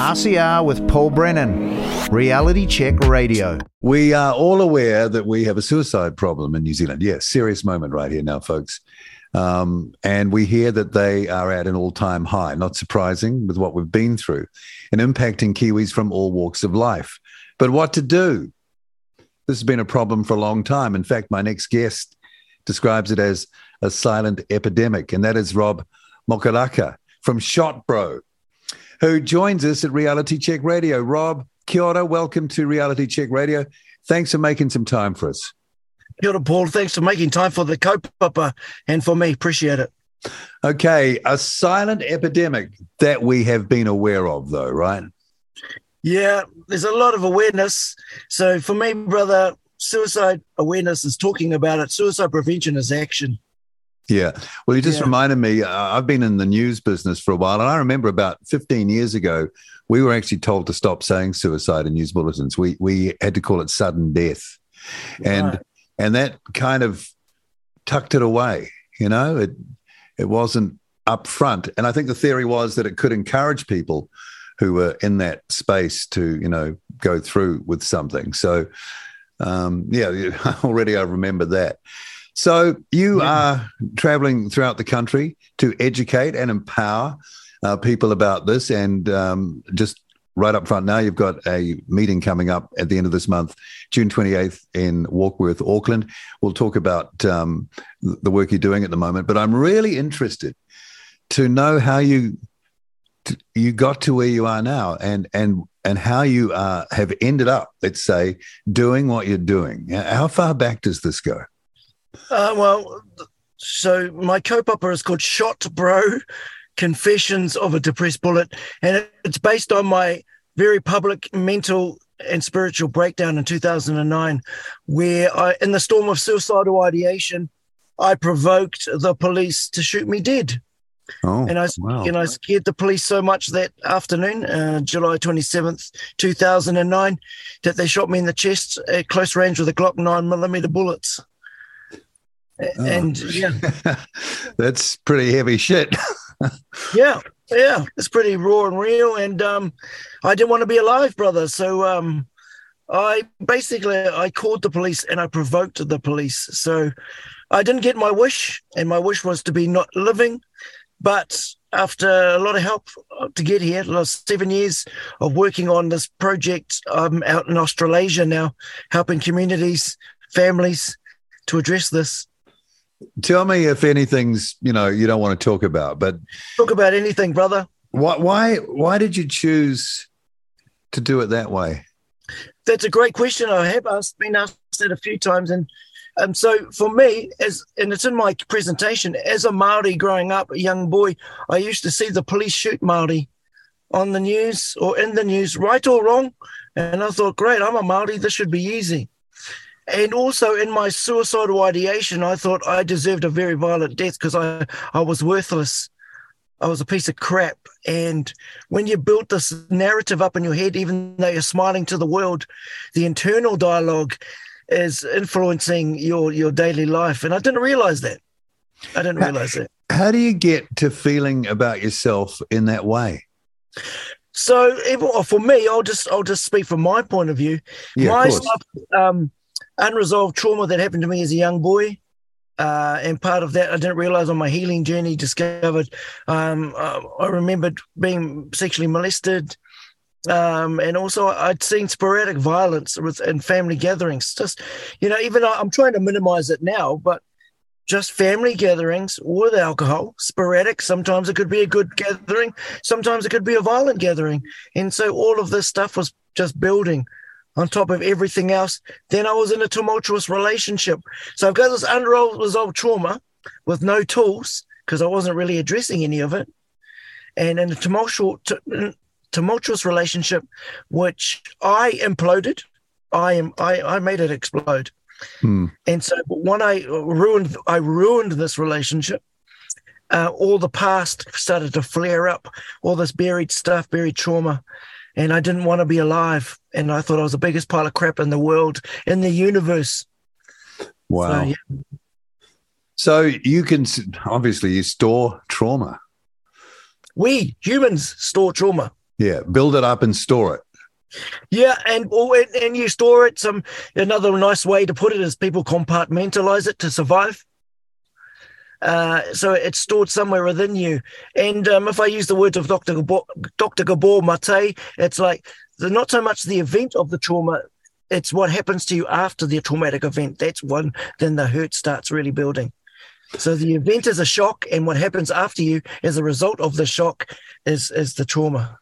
RCR with Paul Brennan, Reality Check Radio. We are all aware that we have a suicide problem in New Zealand. Yes, serious moment right here now, folks. Um, and we hear that they are at an all time high. Not surprising with what we've been through and impacting Kiwis from all walks of life. But what to do? This has been a problem for a long time. In fact, my next guest describes it as a silent epidemic, and that is Rob Mokaraka from Shot Bro, who joins us at Reality Check Radio. Rob, kia ora, welcome to Reality Check Radio. Thanks for making some time for us. Kia ora, Paul. Thanks for making time for the kaupapa and for me. Appreciate it. Okay, a silent epidemic that we have been aware of, though, right? Yeah, there's a lot of awareness. So for me, brother, suicide awareness is talking about it. Suicide prevention is action. Yeah. Well, you just Yeah. reminded me, uh, I've been in the news business for a while, and I remember about 15 years ago, we were actually told to stop saying suicide in news bulletins. We, we had to call it sudden death. And, Right. and that kind of tucked it away, you know, it, it wasn't up front. And I think the theory was that it could encourage people who were in that space to, you know, go through with something. So, um, yeah, already I remember that. So you are traveling throughout the country to educate and empower uh, people about this. And um, just right up front now, you've got a meeting coming up at the end of this month, June 28th in Warkworth, Auckland. We'll talk about um, the work you're doing at the moment. But I'm really interested to know how you you got to where you are now and and and how you uh, have ended up, let's say, doing what you're doing. How far back does this go? Uh, well, so my kaupapa is called Shot Bro Confessions of a Depressed Bullet. And it's based on my very public mental and spiritual breakdown in 2009, where I, in the storm of suicidal ideation, I provoked the police to shoot me dead. Oh, and I wow. and I scared the police so much that afternoon, uh, July twenty seventh, two thousand and nine, that they shot me in the chest at close range with a Glock nine millimeter bullets. Oh. And yeah, That's pretty heavy shit. yeah, yeah, it's pretty raw and real. And um, I didn't want to be alive, brother. So um, I basically I called the police and I provoked the police. So I didn't get my wish, and my wish was to be not living. But after a lot of help uh, to get here, last seven years of working on this project, I'm out in Australasia now, helping communities, families to address this. Tell me if anything's you know you don't want to talk about, but Talk about anything, brother. why why why did you choose to do it that way? That's a great question. I have asked, been asked that a few times, and um, so for me, as and it's in my presentation, as a Maori growing up, a young boy, I used to see the police shoot Maori on the news or in the news, right or wrong, and I thought, great, I'm a Maori, this should be easy. And also in my suicidal ideation, I thought I deserved a very violent death because I, I was worthless. I was a piece of crap. And when you built this narrative up in your head, even though you're smiling to the world, the internal dialogue is influencing your your daily life. And I didn't realize that. I didn't realize that. How do you get to feeling about yourself in that way? So even for me, I'll just I'll just speak from my point of view. Yeah, my of stuff, um, unresolved trauma that happened to me as a young boy. Uh, and part of that, I didn't realize on my healing journey, discovered um, uh, I remembered being sexually molested. Um, and also, I'd seen sporadic violence with, in family gatherings. Just, you know, even I- I'm trying to minimize it now, but just family gatherings with alcohol, sporadic. Sometimes it could be a good gathering, sometimes it could be a violent gathering. And so all of this stuff was just building on top of everything else. Then I was in a tumultuous relationship. So I've got this unresolved trauma with no tools because I wasn't really addressing any of it. And in a tumultuous, tumultuous relationship, which I imploded, I am I, I made it explode. Hmm. And so when I ruined I ruined this relationship, uh, all the past started to flare up, all this buried stuff, buried trauma. And I didn't want to be alive. And I thought I was the biggest pile of crap in the world, in the universe. Wow. So, yeah. So you can obviously you store trauma. We humans store trauma. Yeah, build it up and store it. Yeah, and oh, and, and you store it. Some another nice way to put it is people compartmentalize it to survive. Uh, so it's stored somewhere within you. And um, if I use the words of Dr. Gabor, Dr. Gabor Mate, it's like not so much the event of the trauma, it's what happens to you after the traumatic event. That's when then the hurt starts really building. So the event is a shock, and what happens after you as a result of the shock is is the trauma.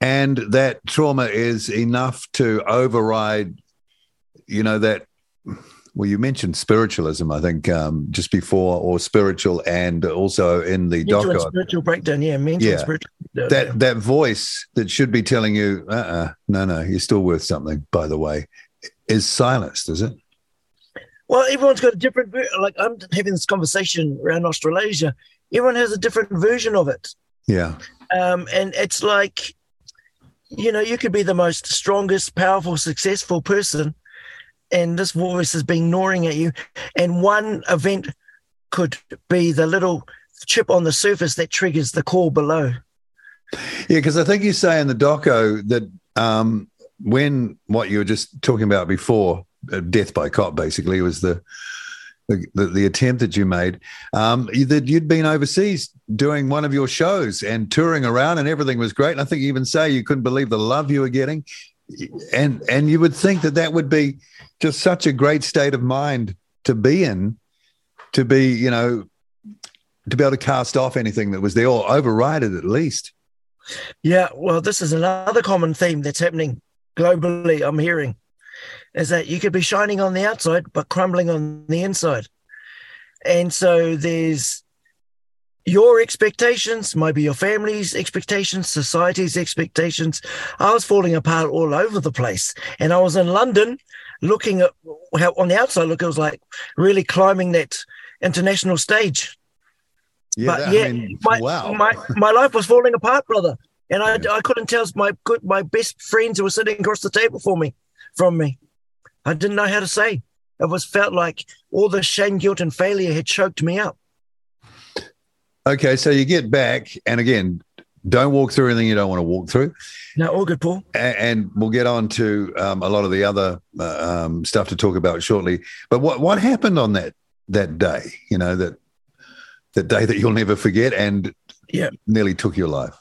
And that trauma is enough to override, you know, that well, you mentioned spiritualism, I think, um, just before, or spiritual, and also in the Mental doco. spiritual breakdown, yeah, mental Yeah. spiritual. breakdown. That that voice that should be telling you, uh, uh no, no, you're still worth something. By the way, is silenced, is it? Well, everyone's got a different. Like I'm having this conversation around Australasia. Everyone has a different version of it, Yeah, um, and it's like, you know, you could be the most strongest, powerful, successful person, and this voice has been gnawing at you, and one event could be the little chip on the surface that triggers the core below. yeah, because I think you say in the doco that um, when what you were just talking about before, uh, death by cop, basically was the the, the, the attempt that you made. Um, that you'd been overseas doing one of your shows and touring around, and everything was great. And I think you even say you couldn't believe the love you were getting, and and you would think that that would be just such a great state of mind to be in, to be you know, to be able to cast off anything that was there or override it at least. Yeah, well, this is another common theme that's happening globally. I'm hearing is that you could be shining on the outside but crumbling on the inside, and so there's your expectations, maybe your family's expectations, society's expectations. I was falling apart all over the place, and I was in London, looking at how on the outside look, it was like really climbing that international stage. but that- yeah, I mean, my, wow. my my life was falling apart, brother, and I, I couldn't tell my good my best friends who were sitting across the table for me from me. I didn't know how to say. It was felt like all the shame, guilt, and failure had choked me up. Okay, so you get back, and again, don't walk through anything you don't want to walk through, No, all good, Paul. A- and we'll get on to um, a lot of the other uh, um, stuff to talk about shortly. But what what happened on that that day? You know that that day that you'll never forget, and Yeah. nearly took your life.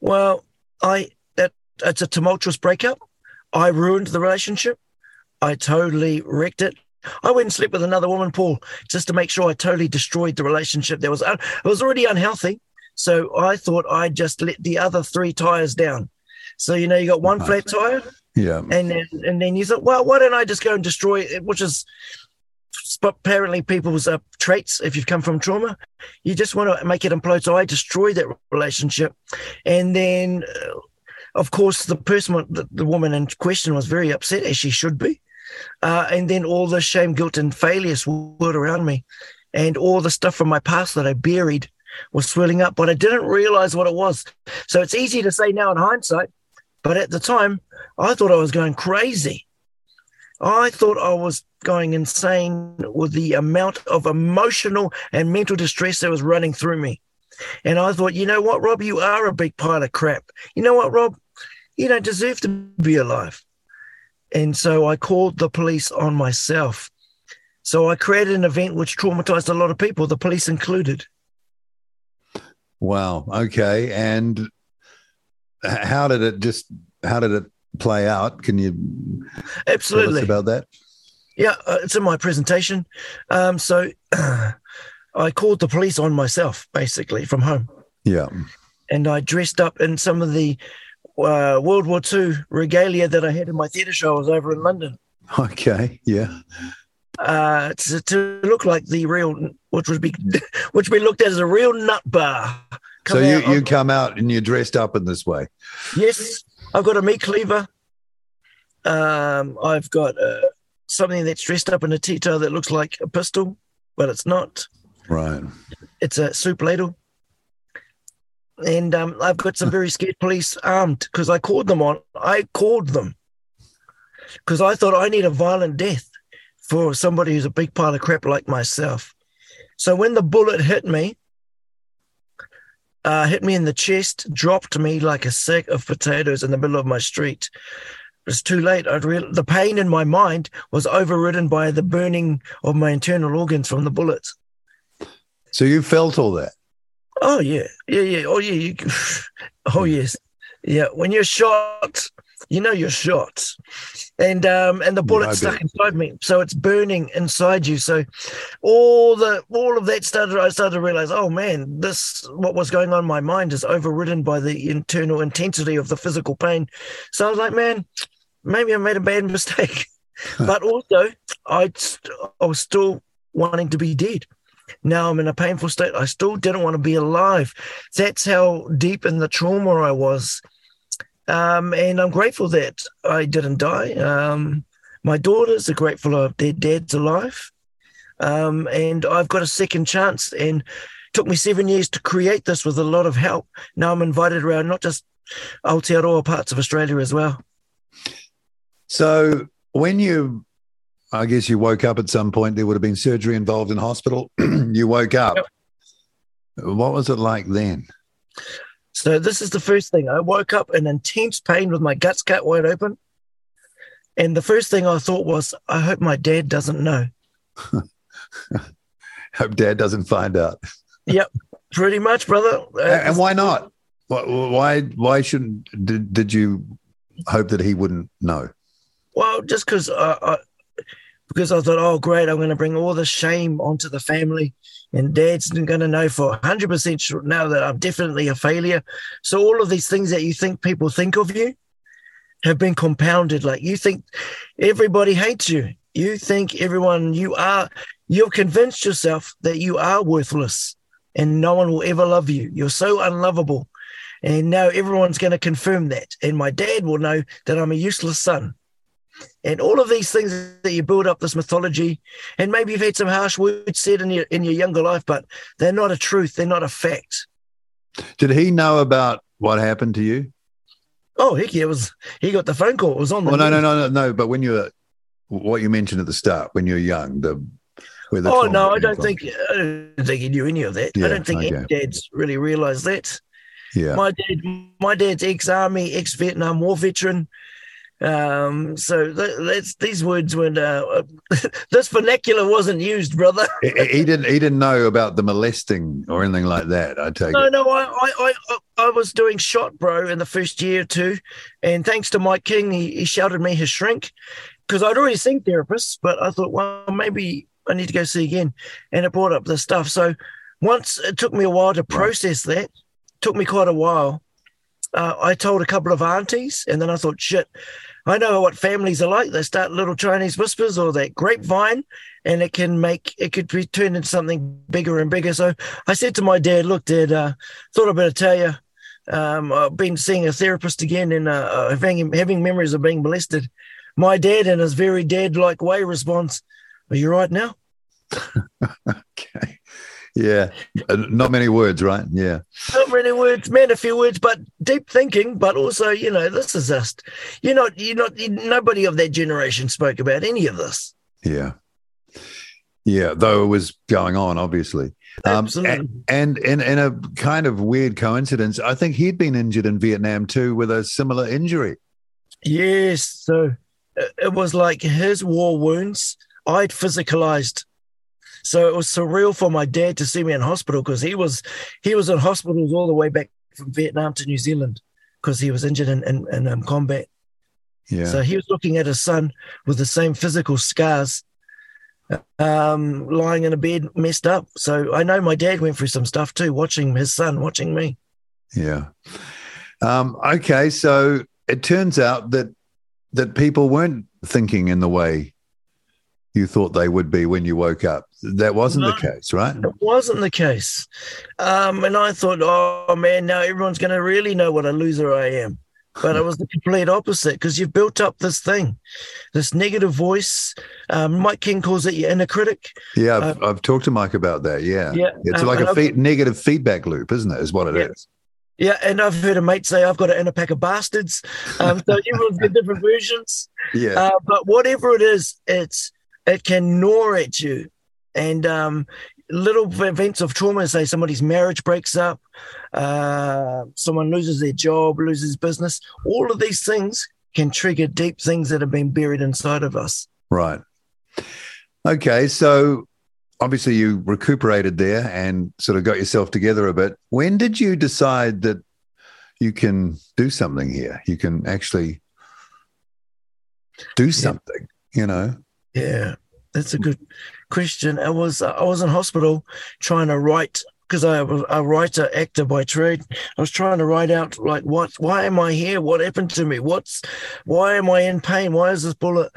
Well, I that it's a tumultuous breakup. I ruined the relationship. I totally wrecked it. I went and slept with another woman, Paul, just to make sure I totally destroyed the relationship. That was un- it was already unhealthy. So I thought I'd just let the other three tires down. So you know, you got one flat tire, Yeah, and then and then you thought, well, why don't I just go and destroy it? Which is apparently people's uh, traits. If you've come from trauma, you just want to make it implode. So I destroyed that relationship, and then, uh, of course, the person, the, the woman in question, was very upset, as she should be. Uh, and then all the shame, guilt, and failure swirled around me, and all the stuff from my past that I buried was swirling up, but I didn't realize what it was. So it's easy to say now in hindsight, but at the time, I thought I was going crazy. I thought I was going insane with the amount of emotional and mental distress that was running through me. And I thought, you know what, Rob, you are a big pile of crap. You know what, Rob, you don't deserve to be alive. And so I called the police on myself. So I created an event which traumatized a lot of people, the police included. wow. Okay, and how did it just? How did it play out? Can you tell Absolutely. us about that? Yeah, uh, it's in my presentation. Um, so I called the police on myself, basically, from home. Yeah. And I dressed up in some of the uh, World War II regalia that I had in my theatre show. I was over in London Okay. Yeah. uh, to, to look like the real, which would be, which we looked at as a real nut bar. So you you on- come out and you're dressed up in this way. Yes, I've got a meat cleaver. Um, I've got uh, something that's dressed up in a tea-towel that looks like a pistol, but it's not. Right. It's a soup ladle. And um, I've got some very scared police armed because I called them on. I called them because I thought I need a violent death for somebody who's a big pile of crap like myself. So when the bullet hit me, uh, hit me in the chest, dropped me like a sack of potatoes in the middle of my street. It was too late. I'd real the pain in my mind was overridden by the burning of my internal organs from the bullets. So you felt all that. Oh yeah, yeah, yeah. Oh yeah. You, oh yes, yeah. When you're shot, you know you're shot, and um, and the bullet I stuck inside me, so it's burning inside you. So all the all of that started. I started to realize, oh man, this what was going on in my mind is overridden by the internal intensity of the physical pain. So I was like, man, maybe I made a bad mistake, but also I st- I was still wanting to be dead. Now I'm in a painful state. I still didn't want to be alive. That's how deep in the trauma I was. Um, and I'm grateful that I didn't die. Um, my daughters are grateful of their dad's alive. Um, and I've got a second chance. And took me seven years to create this with a lot of help. Now I'm invited around not just Aotearoa parts of Australia as well. So when you, I guess you woke up at some point, there would have been surgery involved in hospital. you woke up. Yep. What was it like then? So this is the first thing. I woke up in intense pain with my guts cut wide open. And the first thing I thought was, I hope my dad doesn't know. Hope dad doesn't find out. Yep, pretty much, brother. Uh, and why not? Why, why, shouldn't, did, did you hope that he wouldn't know? Well, just because I, I, because I thought, oh, great, I'm going to bring all the shame onto the family, and Dad's going to know for 100% sure now that I'm definitely a failure. So all of these things that you think people think of you have been compounded. Like you think everybody hates you. You think everyone you are. You've convinced yourself that you are worthless, and no one will ever love you. You're so unlovable. And now everyone's going to confirm that. And my dad will know that I'm a useless son and all of these things that you build up this mythology and maybe you've had some harsh words said in your in your younger life but they're not a truth they're not a fact Did he know about what happened to you? oh heck yeah it was he got the phone call it was on the Well, no, no, no, no, no. But when you were, what you mentioned at the start, when you were young, the, where the oh no i don't from. think i don't think he knew any of that Yeah, i don't think any okay. dads really realized that Yeah. my dad my dad's ex-army ex-vietnam war veteran um so th- that's these words when uh, this vernacular wasn't used brother he, he didn't. He didn't know about the molesting or anything like that. I take No, it. no, I, I, I, I was doing shot, bro, in the first year or two, and thanks to Mike King, he, he shouted me his shrink because I'd already seen therapists, but I thought, well, maybe I need to go see again, and it brought up the stuff. So once it took me a while to process that, took me quite a while. Uh, I told a couple of aunties, and then I thought, shit, I know what families are like. They start little Chinese whispers or that grapevine, and it can make it could be turned into something bigger and bigger. So I said to my dad, "Look, Dad, uh, thought I'd better tell you. Um, I've been seeing a therapist again, and uh, uh, having having memories of being molested." My dad, in his very dad-like way, responds, "Are you right now?" Okay. Yeah. Uh, Not many words, right? Yeah. Not many words, man, a few words, but deep thinking. But also, you know, this is just you're not you're not nobody of that generation spoke about any of this. Yeah. Yeah. Though it was going on, obviously. Um, Absolutely. And in, in a kind of weird coincidence, I think he'd been injured in Vietnam too with a similar injury. Yes. So it it was like his war wounds I'd physicalized. So it was surreal for my dad to see me in hospital because he was he was in hospitals all the way back from Vietnam to New Zealand because he was injured in, in, in um, combat. Yeah. So he was looking at his son with the same physical scars, um, lying in a bed, messed up. So I know my dad went through some stuff too, watching his son, watching me. Yeah. Um, okay, so it turns out that that people weren't thinking in the way you thought they would be when you woke up. That wasn't No. the case, right? It wasn't the case. Um, and I thought, oh man, now everyone's going to really know what a loser I am. But it was the complete opposite because you've built up this thing, this negative voice. Um, Mike King calls it your inner critic. Yeah, I've, I've talked to Mike about that. Yeah, Yeah, it's um, like a fe- negative feedback loop, isn't it? Is what it is. Yeah. Yeah, and I've heard a mate say I've got an inner pack of bastards. Um, so everyone's got different versions. Yeah, Uh, but whatever it is, it's it can gnaw at you, and um, little events of trauma, say somebody's marriage breaks up, uh, someone loses their job, loses business, all of these things can trigger deep things that have been buried inside of us. Right. Okay. So obviously you recuperated there and sort of got yourself together a bit. When did you decide that you can do something here? You can actually do something, yeah. you know? Yeah. That's a good question. I was I was in hospital trying to write because I was a writer actor by trade. I was trying to write out like what why am I here? What happened to me? What's why am I in pain? Why is this bullet?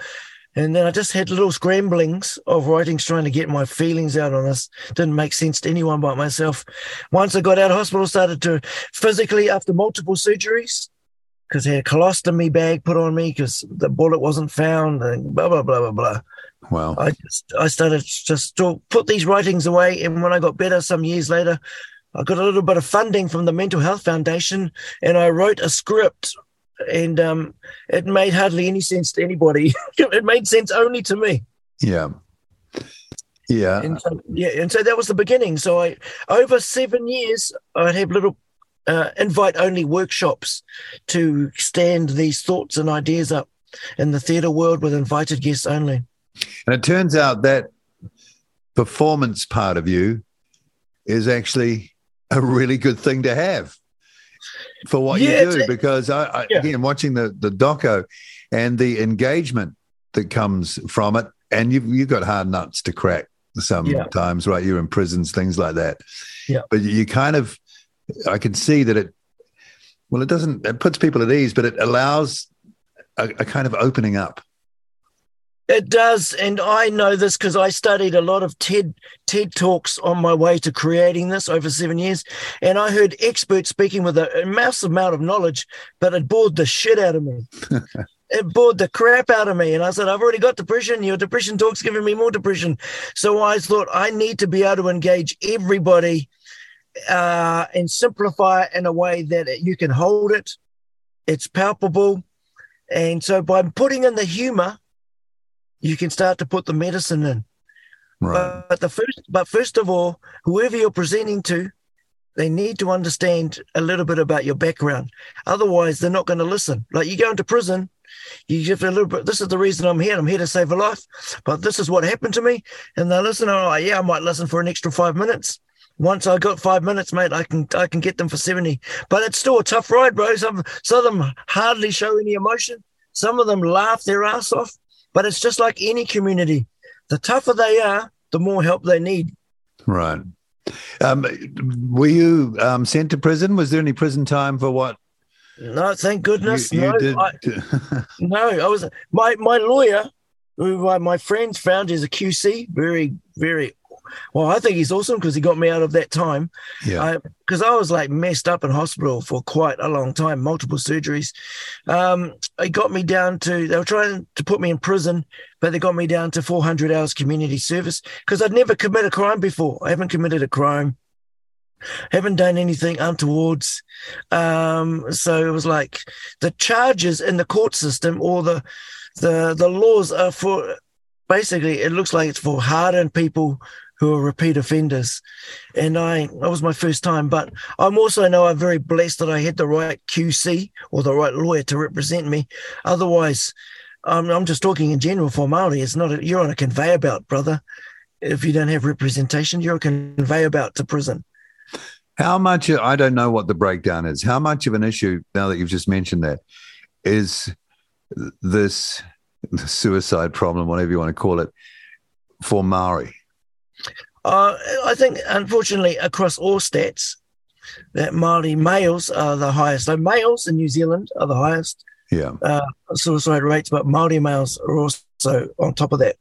And then I just had little scramblings of writings trying to get my feelings out on this. Didn't make sense to anyone but myself. Once I got out of hospital, started to physically after multiple surgeries, because I had a colostomy bag put on me because the bullet wasn't found and blah blah blah blah blah. Wow. I just I started just to put these writings away, and when I got better some years later, I got a little bit of funding from the Mental Health Foundation, and I wrote a script, and um, it made hardly any sense to anybody. it made sense only to me. Yeah. Yeah. And so, yeah, and so that was the beginning. So I over seven years, I'd have little uh, invite only workshops to stand these thoughts and ideas up in the theatre world with invited guests only. And it turns out that performance part of you is actually a really good thing to have for what yeah, you do. Because I, I yeah. again, watching the the doco and the engagement that comes from it, and you've you've got hard nuts to crack sometimes, yeah. right? You're in prisons, things like that. Yeah. But you kind of, I can see that it. Well, it doesn't. It puts people at ease, but it allows a, a kind of opening up it does, and I know this because I studied a lot of TED TED talks on my way to creating this over seven years, and I heard experts speaking with a, a massive amount of knowledge, but it bored the shit out of me. it bored the crap out of me, and I said, "I've already got depression. Your depression talk's giving me more depression." So I thought I need to be able to engage everybody uh, and simplify it in a way that you can hold it, it's palpable, and so by putting in the humor you can start to put the medicine in. Right. But the first, but first of all, whoever you're presenting to, they need to understand a little bit about your background. Otherwise, they're not going to listen. Like you go into prison, you give a little bit. This is the reason I'm here. I'm here to save a life. But this is what happened to me, and they listen. Oh, yeah, I might listen for an extra five minutes. Once I got five minutes, mate, I can I can get them for seventy. But it's still a tough ride, bro. Some some of them hardly show any emotion. Some of them laugh their ass off. But it's just like any community. The tougher they are, the more help they need. Right. Um, were you um, sent to prison? Was there any prison time for what? No, thank goodness. You, you no, I, no, I was my my lawyer, who uh, my friends found is a QC, very very well, I think he's awesome because he got me out of that time. Yeah. Because I, I, was like messed up in hospital for quite a long time, multiple surgeries. Um, it got me down to, they were trying to put me in prison, but they got me down to 400 hours community service because I'd never committed a crime before. I haven't committed a crime. Haven't done anything untowards. Um, so it was like the charges in the court system or the the the laws are for basically it looks like it's for hardened people who are repeat offenders. And I, that was my first time. But I'm also know I'm very blessed that I had the right QC or the right lawyer to represent me. Otherwise, I'm just talking in general formality. It's not, a, you're on a conveyor belt, brother. If you don't have representation, you're a conveyor belt to prison. How much, I don't know what the breakdown is. How much of an issue, now that you've just mentioned that, is this suicide problem, whatever you want to call it, for Maori? Uh, I think, unfortunately, across all stats, that Maori males are the highest. So males in New Zealand are the highest. Yeah. Uh, suicide rates, but Maori males are also on top of that.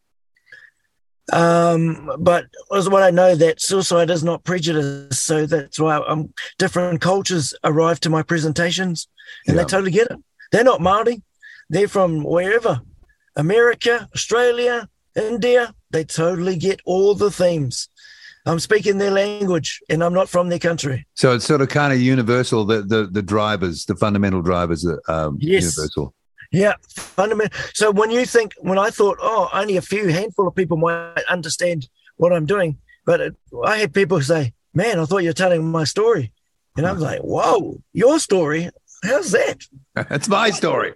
Um, but as what I know that suicide is not prejudice, so that's why um, different cultures arrive to my presentations, and yeah. they totally get it. They're not Maori; they're from wherever, America, Australia, India. They totally get all the themes. I'm speaking their language and I'm not from their country. So it's sort of kind of universal, the the, the drivers, the fundamental drivers are um, yes. universal. Yeah, fundamental. So when you think, when I thought, oh, only a few handful of people might understand what I'm doing, But it, I had people say, "Man, I thought you were telling my story," and I was like, "Whoa, your story? How's that?" That's my story.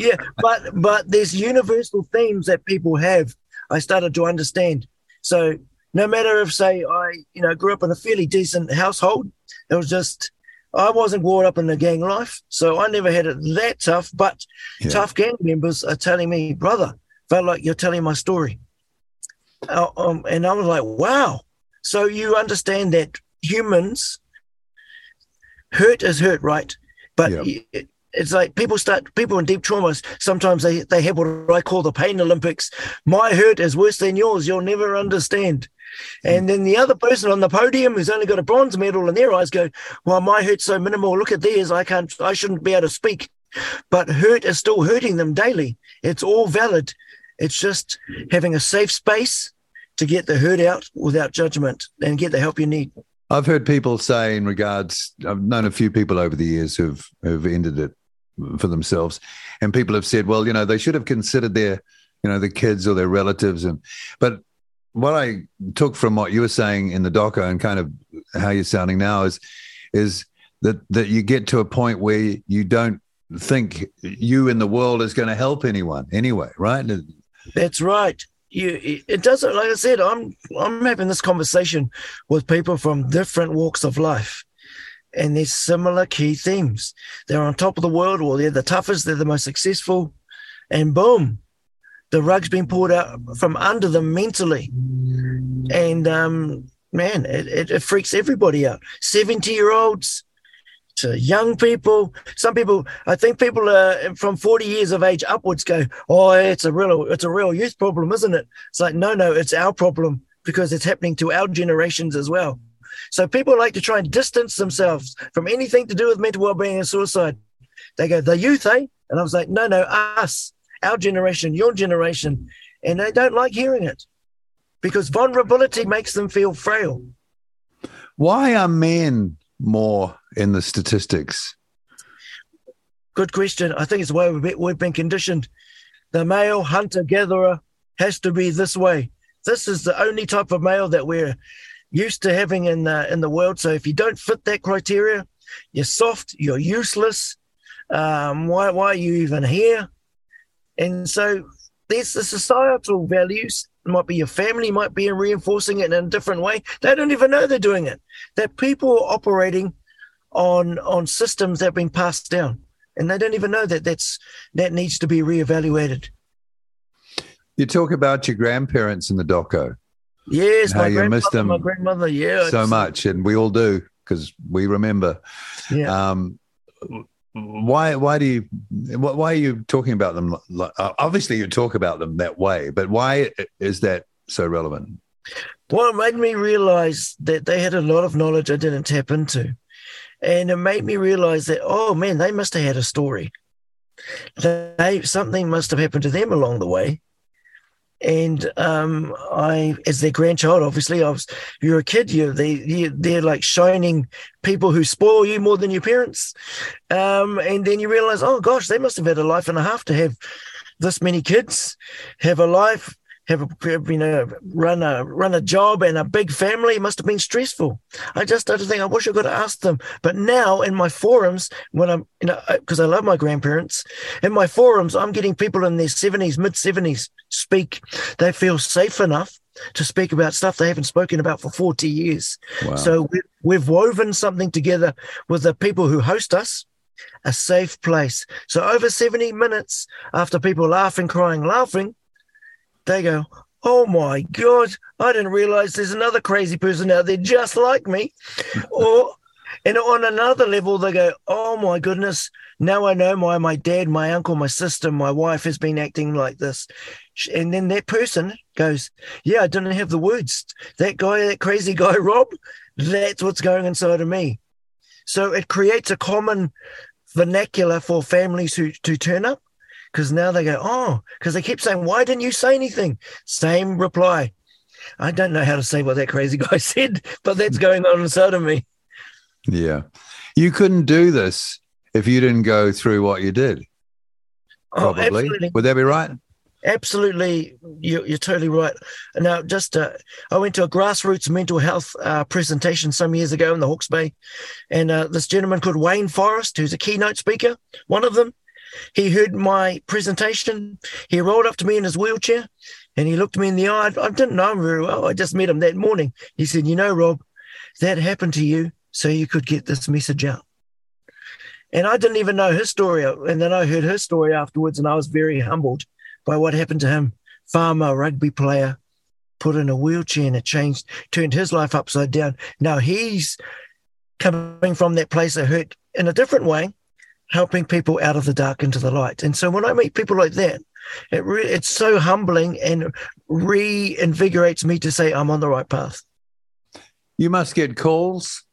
yeah, but but there's universal themes that people have. I started to understand. So no matter if, say, I you know grew up in a fairly decent household, it was just I wasn't brought up in the gang life, so I never had it that tough. But Yeah. tough gang members are telling me, brother, felt like you're telling my story. Uh, um, and I was like, wow. So you understand that humans hurt is hurt, right? But Yeah. It- it's like people start people in deep traumas. Sometimes they they have what I call the pain Olympics. My hurt is worse than yours. You'll never understand. Hmm. And then the other person on the podium who's only got a bronze medal in their eyes go, "Well, my hurt's so minimal. Look at theirs. I can't. I shouldn't be able to speak." But hurt is still hurting them daily. It's all valid. It's just having a safe space to get the hurt out without judgment and get the help you need. I've heard people say in regards. I've known a few people over the years who've who've ended it for themselves, and people have said, "Well, you know, they should have considered their, you know, the kids or their relatives." And but what I took from what you were saying in the doco and kind of how you're sounding now is is that that you get to a point where you don't think you in the world is going to help anyone anyway, right? That's right. You, it doesn't. Like I said, I'm I'm having this conversation with people from different walks of life, and there's similar key themes. They're on top of the world, or they're the toughest, they're the most successful, and boom, the rug's been pulled out from under them mentally, and um, man, it, it, it freaks everybody out. Seventy year olds to young people. Some people, I think people uh, from 40 years of age upwards go, "Oh, it's a real, it's a real youth problem, isn't it?" It's like, no, no, it's our problem because it's happening to our generations as well. So people like to try and distance themselves from anything to do with mental well-being and suicide. They go, "The youth, eh?" And I was like, "No, no, us, our generation, your generation," and they don't like hearing it because vulnerability makes them feel frail. Why are men more in the statistics? Good question. I think it's the way we've been, we've been conditioned. The male hunter gatherer has to be this way. This is the only type of male that we're used to having in the in the world. So if you don't fit that criteria, you're soft. You're useless. Um, why why are you even here? And so there's the societal values. It might be your family might be reinforcing it in a different way. They don't even know they're doing it. That people are operating on on systems that have been passed down and they don't even know that that's that needs to be reevaluated. You talk about your grandparents in the doco Yes, How my you missed miss them my grandmother, yeah, so much, and we all do because we remember. Yeah, Um, why? Why do you? Why are you talking about them? like- uh, Obviously, you talk about them that way, but why is that so relevant? well, it made me realize that they had a lot of knowledge I didn't tap into, and it made me realize that oh man, they must have had a story. They something must have happened to them along the way. And um, I, as their grandchild, obviously, I was. You're a kid. You, they, you, they're like shining people who spoil you more than your parents. Um, and then you realize, oh gosh, they must have had a life and a half to have this many kids, have a life, have a you know run a run a job and a big family. It must have been stressful. I just started to think, I wish I could asked them. But now in my forums, when I'm you know uh, because I love my grandparents, in my forums, I'm getting people in their seventies, mid seventies speak. They feel safe enough to speak about stuff they haven't spoken about for 40 years. Wow. So we, we've woven something together with the people who host us, a safe place. So over 70 minutes after people laughing, crying, laughing, they go, Oh my God, I didn't realize there's another crazy person out there just like me. or and on another level, they go, Oh my goodness, now I know why my dad, my uncle, my sister, my wife has been acting like this. And then that person goes, Yeah, I didn't have the words. That guy, that crazy guy, Rob, that's what's going inside of me. So it creates a common vernacular for families who to turn up because now they go, Oh, because they keep saying, Why didn't you say anything? Same reply. I don't know how to say what that crazy guy said, but that's going on inside of me. yeah, you couldn't do this if you didn't go through what you did. Oh, Probably. absolutely. Would that be right? Absolutely, you're, you're totally right. Now, just uh, I went to a grassroots mental health uh, presentation some years ago in the Hawke's Bay, and uh, this gentleman called Wayne Forrest, who's a keynote speaker, one of them, he heard my presentation. He rolled up to me in his wheelchair, and he looked me in the eye. I didn't know him very well. I just met him that morning. He said, "You know, Rob, that happened to you so you could get this message out." And I didn't even know his story. And then I heard his story afterwards, and I was very humbled by what happened to him. Farmer, rugby player, put in a wheelchair and it changed, turned his life upside down. Now he's coming from that place of hurt in a different way, helping people out of the dark into the light. And so when I meet people like that, it re- it's so humbling and reinvigorates me to say I'm on the right path. You must get calls,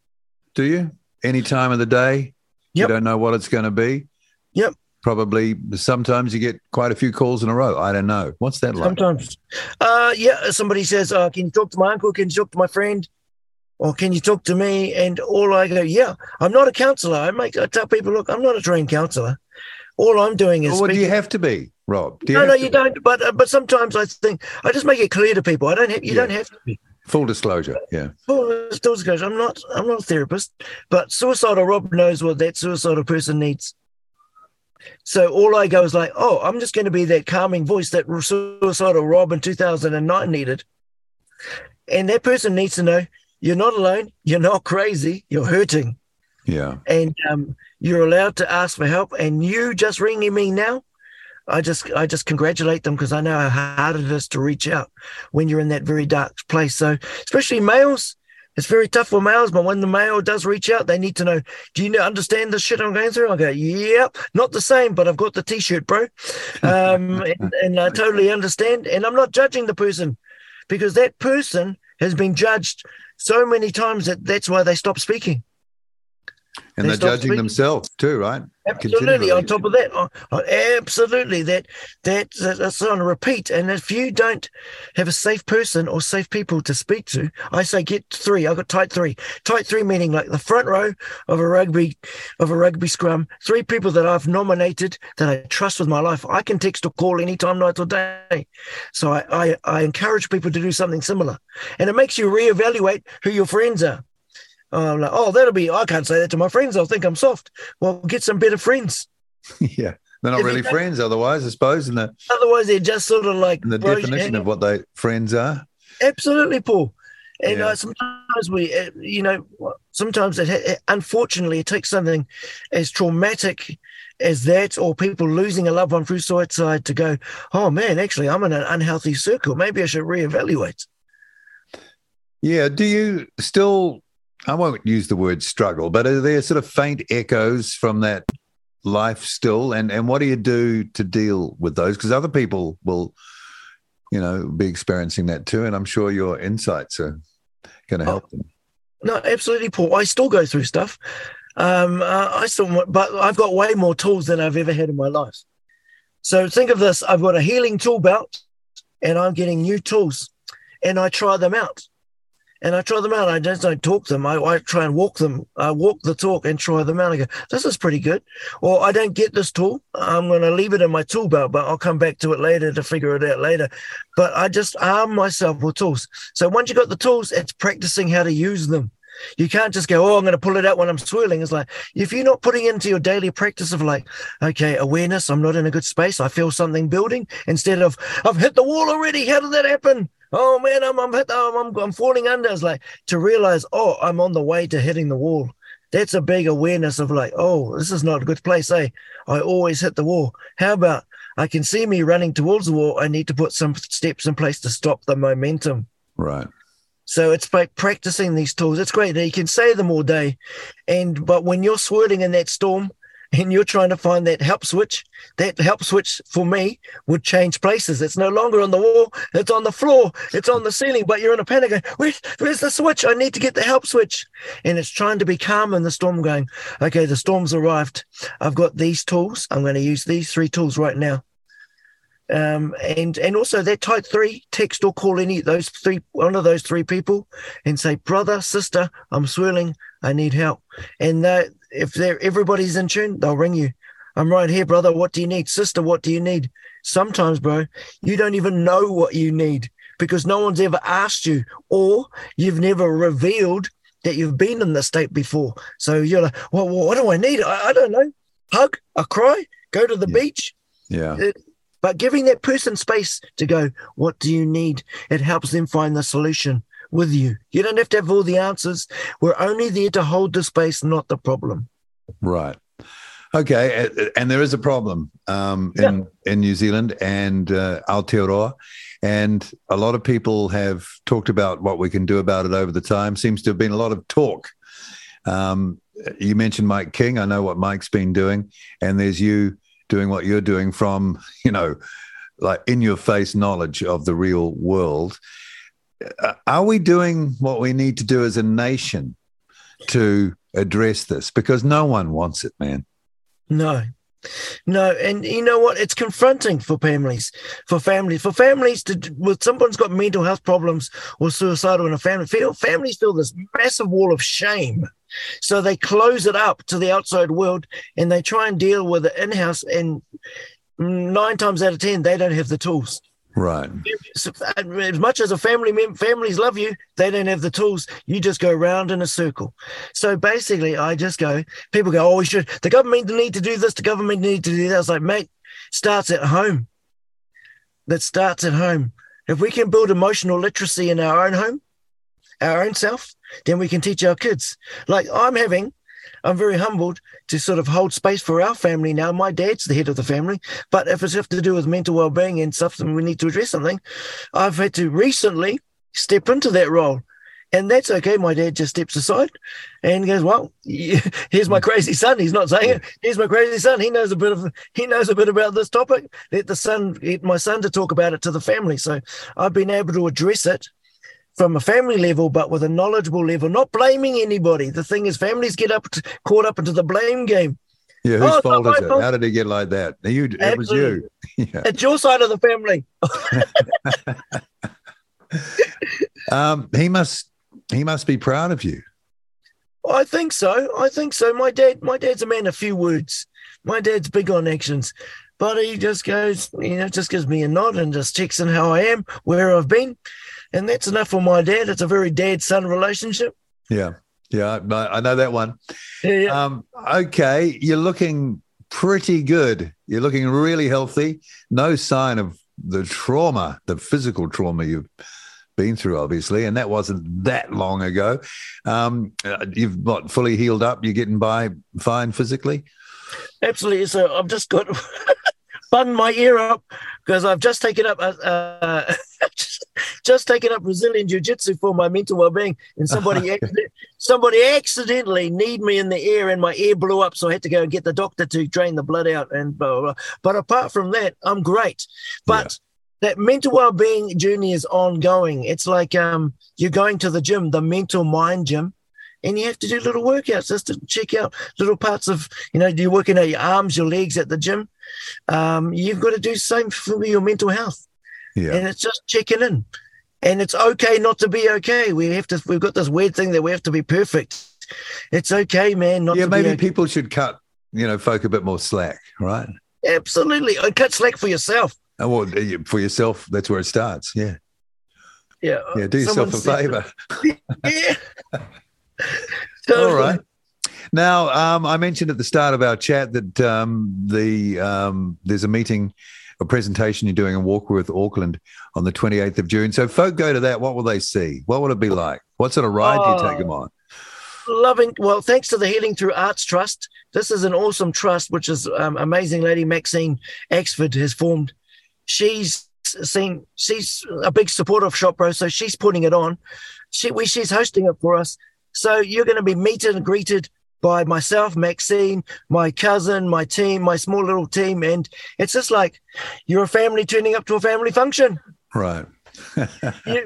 do you? Any time of the day? Yep. You don't know what it's going to be? Yep probably sometimes you get quite a few calls in a row. I don't know. What's that like? Sometimes. Uh, yeah, somebody says, uh, Can you talk to my uncle? Can you talk to my friend? Or can you talk to me? And all I go, Yeah, I'm not a counselor. I make I tell people, Look, I'm not a trained counselor. All I'm doing is. Well, what do you have to be, Rob? no, no, you be? don't. But uh, but sometimes I think I just make it clear to people. I don't have. You yeah. don't have to be. Full disclosure, yeah. Full disclosure. I'm not. I'm not a therapist, but suicidal Rob knows what that suicidal person needs. So all I go is like, oh, I'm just going to be that calming voice that suicidal Rob in 2009 needed. And that person needs to know you're not alone. You're not crazy. You're hurting. Yeah. And um, you're allowed to ask for help. And you just ringing me now, I just I just congratulate them because I know how hard it is to reach out when you're in that very dark place. So especially males, it's very tough for males, but when the male does reach out, they need to know, do you understand the shit I'm going through? I go, yep, not the same, but I've got the t-shirt, bro. Um, and, and I totally understand. And I'm not judging the person because that person has been judged so many times that that's why they stop speaking. And they are judging speaking. themselves too, right? Absolutely. On top of that, oh, oh, absolutely, that that that's on a repeat. And if you don't have a safe person or safe people to speak to, I say get three. I got tight three. Tight three meaning like the front row of a rugby of a rugby scrum. Three people that I've nominated that I trust with my life. I can text or call anytime, night or day. So I, I, I encourage people to do something similar, and it makes you reevaluate who your friends are. Oh, I'm like, oh, that'll be, I can't say that to my friends. I'll think I'm soft. Well, get some better friends. yeah. They're not if really friends otherwise, I suppose. In the, otherwise, they're just sort of like the definition of what they friends are. Absolutely, Paul. And yeah. uh, sometimes we, uh, you know, sometimes it, it, unfortunately, it takes something as traumatic as that, or people losing a loved one through suicide to go, oh man, actually, I'm in an unhealthy circle. Maybe I should reevaluate. Yeah. Do you still I won't use the word struggle, but are there sort of faint echoes from that life still? And and what do you do to deal with those? Because other people will, you know, be experiencing that too. And I'm sure your insights are going to help them. No, absolutely, Paul. I still go through stuff. Um, uh, I still, but I've got way more tools than I've ever had in my life. So think of this: I've got a healing tool belt, and I'm getting new tools, and I try them out and I try them out. I just don't talk them. I, I try and walk them. I walk the talk and try them out. I go, this is pretty good. Or I don't get this tool. I'm going to leave it in my tool belt, but I'll come back to it later to figure it out later. But I just arm myself with tools. So once you got the tools, it's practicing how to use them. You can't just go, oh, I'm going to pull it out when I'm swirling. It's like, if you're not putting into your daily practice of like, okay, awareness, I'm not in a good space. I feel something building instead of, I've hit the wall already. How did that happen? Oh man, I'm I'm, hit, I'm I'm falling under. It's like to realize, oh, I'm on the way to hitting the wall. That's a big awareness of like, oh, this is not a good place. Eh? I always hit the wall. How about I can see me running towards the wall. I need to put some steps in place to stop the momentum. Right. So it's like practicing these tools. It's great. That you can say them all day. And but when you're swirling in that storm, and you're trying to find that help switch, that help switch for me would change places. It's no longer on the wall, it's on the floor, it's on the ceiling, but you're in a panic going, Where's, where's the switch? I need to get the help switch. And it's trying to be calm in the storm, going, Okay, the storm's arrived. I've got these tools. I'm going to use these three tools right now. Um, and and also that tight three text or call any those three one of those three people and say brother sister I'm swirling I need help and that if they're everybody's in tune, they'll ring you. I'm right here, brother. What do you need? Sister, what do you need? Sometimes, bro, you don't even know what you need because no one's ever asked you or you've never revealed that you've been in this state before. So you're like, well, what do I need? I, I don't know. Hug, a cry, go to the Yeah. beach. Yeah. Uh, But giving that person space to go, what do you need? It helps them find the solution with you. You don't have to have all the answers. We're only there to hold the space, not the problem. Right. Okay, and there is a problem um, in in New Zealand and uh, Aotearoa, and a lot of people have talked about what we can do about it over the time. Seems to have been a lot of talk. Um, you mentioned Mike King. I know what Mike's been doing, and there's you doing what you're doing from you know, like in your face knowledge of the real world. Uh, Are we doing what we need to do as a nation to address this? Because no one wants it, man. No. No, and you know what? It's confronting for families, for families, for families to with someone's got mental health problems or suicidal in a family. Feel families feel this massive wall of shame, so they close it up to the outside world and they try and deal with it in house. And nine times out of ten, they don't have the tools. Right. As much as a family families love you, they don't have the tools. You just go round in a circle. So basically, I just go. People go, "Oh, we should." The government need to do this. The government need to do that. I was like, mate, starts at home. That starts at home. If we can build emotional literacy in our own home, our own self, then we can teach our kids. Like I'm having, I'm very humbled to sort of hold space for our family now. My dad's the head of the family, but if it's have to do with mental well-being and stuff, then we need to address something. I've had to recently step into that role. And that's okay. My dad just steps aside and goes, "Well, here's my crazy son." He's not saying it. Here's my crazy son. He knows a bit of he knows a bit about this topic. Let the son, get my son, to talk about it to the family. So I've been able to address it from a family level, but with a knowledgeable level, not blaming anybody. The thing is, families get up to, caught up into the blame game. Yeah, Oh, whose not fault is it? fault. How did he get like that? You, it was you. Yeah. It's your side of the family. Um, he must. He must be proud of you. I think so. I think so. My dad, my dad's a man of few words. My dad's big on actions, but he just goes, you know, just gives me a nod and just checks in how I am, where I've been, and that's enough for my dad. It's a very dad-son relationship. Yeah. Yeah. I, I know that one. Yeah, yeah. Um, okay. You're looking pretty good. You're looking really healthy. No sign of the trauma, the physical trauma you've been through, obviously, and that wasn't that long ago. Um, uh, you've not fully healed up. You're getting by fine physically. Absolutely. So I've just got button my ear up because I've just taken up uh, uh, just, just taken up Brazilian jiu-jitsu for my mental well-being, and somebody somebody accidentally kneed me in the ear, and my ear blew up, so I had to go and get the doctor to drain the blood out, and blah blah. blah. But apart from that, I'm great. But that mental well-being journey is ongoing. It's like um, you're going to the gym, the mental mind gym. And you have to do little workouts just to check out little parts of, you know, you're working out your arms, your legs at the gym. Um, you've got to do the same for your mental health. Yeah. And it's just checking in. And it's okay not to be okay. We have to, we've got this weird thing that we have to be perfect. It's okay, man, not yeah. to Maybe be okay. people should cut, you know, folk a bit more slack, right? Absolutely. Uh, Cut slack for yourself. And well, uh, for yourself, that's where it starts. Yeah. Yeah. Yeah. Do yourself a favor. Yeah. All Totally. right. Now, um, I mentioned at the start of our chat that um, the um, there's a meeting, a presentation you're doing in Warkworth, Auckland, on the 28th of June. So, folk go to that. What will they see? What will it be like? What sort of ride do you take Oh. them on? loving well thanks to the healing through arts trust this is an awesome trust which is um, amazing lady maxine axford has formed she's seen she's a big supporter of Shot Bro so she's putting it on she we, she's hosting it for us so you're going to be meted and greeted by myself maxine my cousin my team my small little team and it's just like you're a family turning up to a family function Right.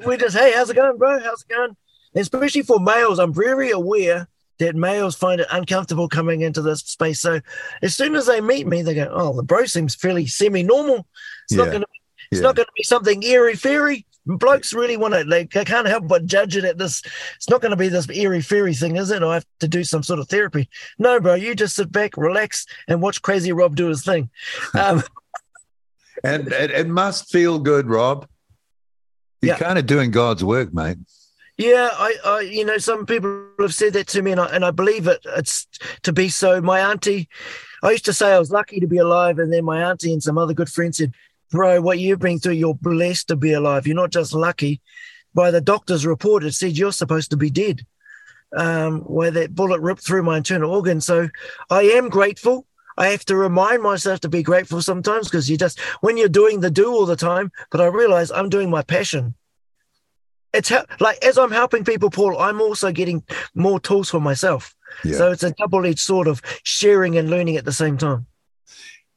we just, hey, how's it going, bro? How's it going? Especially for males, I'm very aware that males find it uncomfortable coming into this space. So as soon as they meet me, they go, oh, the bro seems fairly semi-normal. It's not Yeah. going to, it's Yeah. not going to be something eerie fairy. Blokes really want to, they, can't help but judge it at this. It's not going to be this airy fairy thing, is it? I have to do some sort of therapy. No, bro, you just sit back, relax, and watch Crazy Rob do his thing. Um, and it, it, must feel good, Rob. You're Yeah. kind of doing God's work, mate. Yeah, I, I, you know, some people have said that to me, and I, and I believe it. It's to be so. My auntie, I used to say I was lucky to be alive, and then my auntie and some other good friends said, "Bro, what you've been through, you're blessed to be alive. You're not just lucky." By the doctor's report, it said you're supposed to be dead, um, where that bullet ripped through my internal organs. So I am grateful. I have to remind myself to be grateful sometimes because you just when you're doing the do all the time. But I realize I'm doing my passion it's like as I'm helping people, Paul, I'm also getting more tools for myself. Yeah. So it's a double edged sort of sharing and learning at the same time.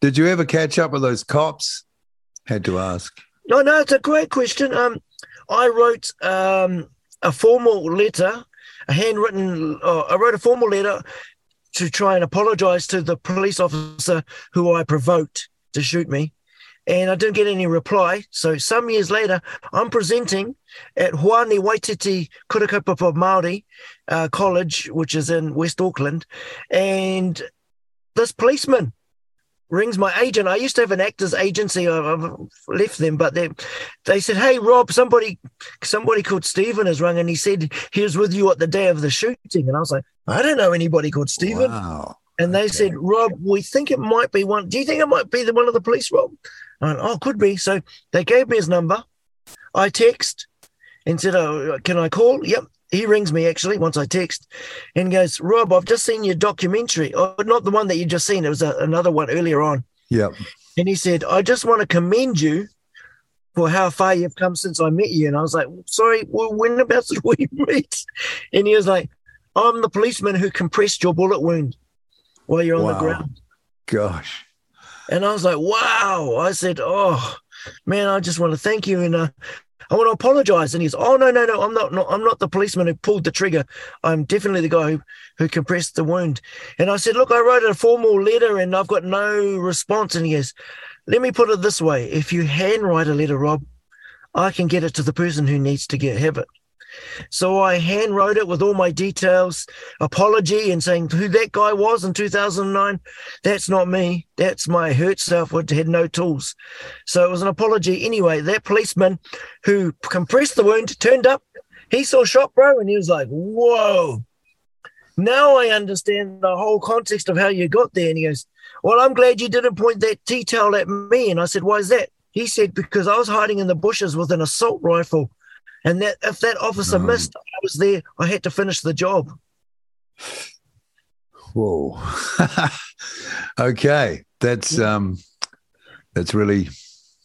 Did you ever catch up with those cops? Had to ask. No, no, it's a great question. Um, I wrote um, a formal letter, a handwritten. Uh, I wrote a formal letter to try and apologize to the police officer who I provoked to shoot me, and I didn't get any reply. So some years later, I'm presenting at Hoani Waititi Kura Kaupapa Māori uh, College, which is in West Auckland, and this policeman rings my agent. I used to have an actors agency. I've left them, but they they said, "Hey, Rob, somebody somebody called Stephen has rung, and he said he was with you at the day of the shooting." And I was like, "I don't know anybody called Stephen." Wow. And they said, Rob, we think it might be one. Do you think it might be the one of the police, Rob? I went, oh, could be. So they gave me his number. I text and said, oh, can I call? Yep. He rings me actually once I text and goes, Rob, I've just seen your documentary. Oh, not the one that you just seen. It was a, another one earlier on. Yep. And he said, I just want to commend you for how far you've come since I met you. And I was like, sorry, well, when about did we meet? And he was like, I'm the policeman who compressed your bullet wound while you're on Wow. the ground. Gosh. And I was like, wow. I said, oh, man, I just want to thank you. And uh, I want to apologize. And he's, oh, no, no, no, I'm not, not, I'm not the policeman who pulled the trigger. I'm definitely the guy who, who compressed the wound. And I said, look, I wrote a formal letter and I've got no response. And he goes, let me put it this way. If you handwrite a letter, Rob, I can get it to the person who needs to get have it. So I hand wrote it with all my details, apology, and saying who that guy was in 2009. That's not me. That's my hurt self, which had no tools. So it was an apology. Anyway, that policeman who compressed the wound turned up. He saw Shot Bro, and he was like, whoa. Now I understand the whole context of how you got there. And he goes, Well, I'm glad you didn't point that detail at me. And I said, Why is that? He said, Because I was hiding in the bushes with an assault rifle. And that if that officer No. missed, I was there. I had to finish the job. Whoa. okay. That's um that's really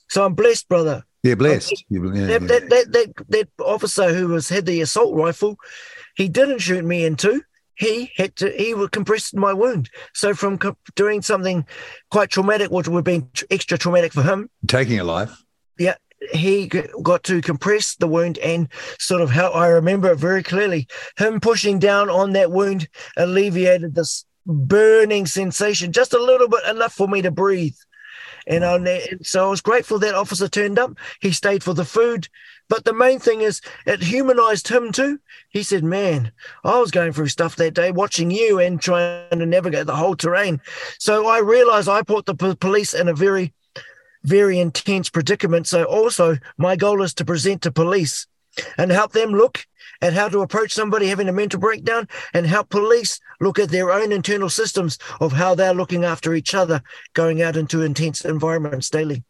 So I'm blessed, brother. yeah, blessed. Yeah, that, yeah. that, that, that, that officer who was had the assault rifle, he didn't shoot me in two. He had to, he would compress my wound. So from doing something quite traumatic, which would have been tr- extra traumatic for him, Taking a life. He got to compress the wound and sort of how I remember it very clearly. Him pushing down on that wound alleviated this burning sensation just a little bit enough for me to breathe. And and so I was grateful that officer turned up. He stayed for the food. But the main thing is, it humanized him too. He said, Man, I was going through stuff that day watching you and trying to navigate the whole terrain. So I realized I put the police in a very very intense predicament. So also my goal is to present to police and help them look at how to approach somebody having a mental breakdown and help police look at their own internal systems of how they're looking after each other going out into intense environments daily.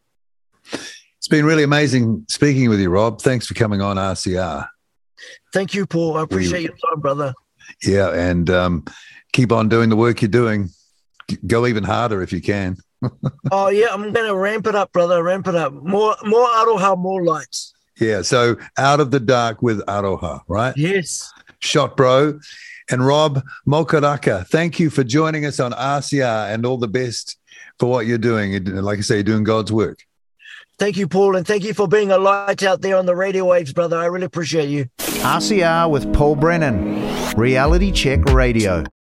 It's been really amazing speaking with you, Rob. Thanks for coming on RCR. Thank you, Paul. I appreciate your time, brother. Yeah, and um, keep on doing the work you're doing. Go even harder if you can. Oh yeah, I'm gonna ramp it up, brother. Ramp it up. More more aroha, more lights. Yeah, so out of the dark with Aroha, right? Yes. Shot, bro. And Rob Mokaraka, thank you for joining us on RCR and all the best for what you're doing. Like I say, you're doing God's work. Thank you, Paul, and thank you for being a light out there on the radio waves, brother. I really appreciate you. RCR with Paul Brennan. Reality Check Radio.